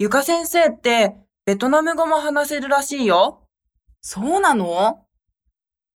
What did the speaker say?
ゆか先生ってベトナム語も話せるらしいよ。そうなの？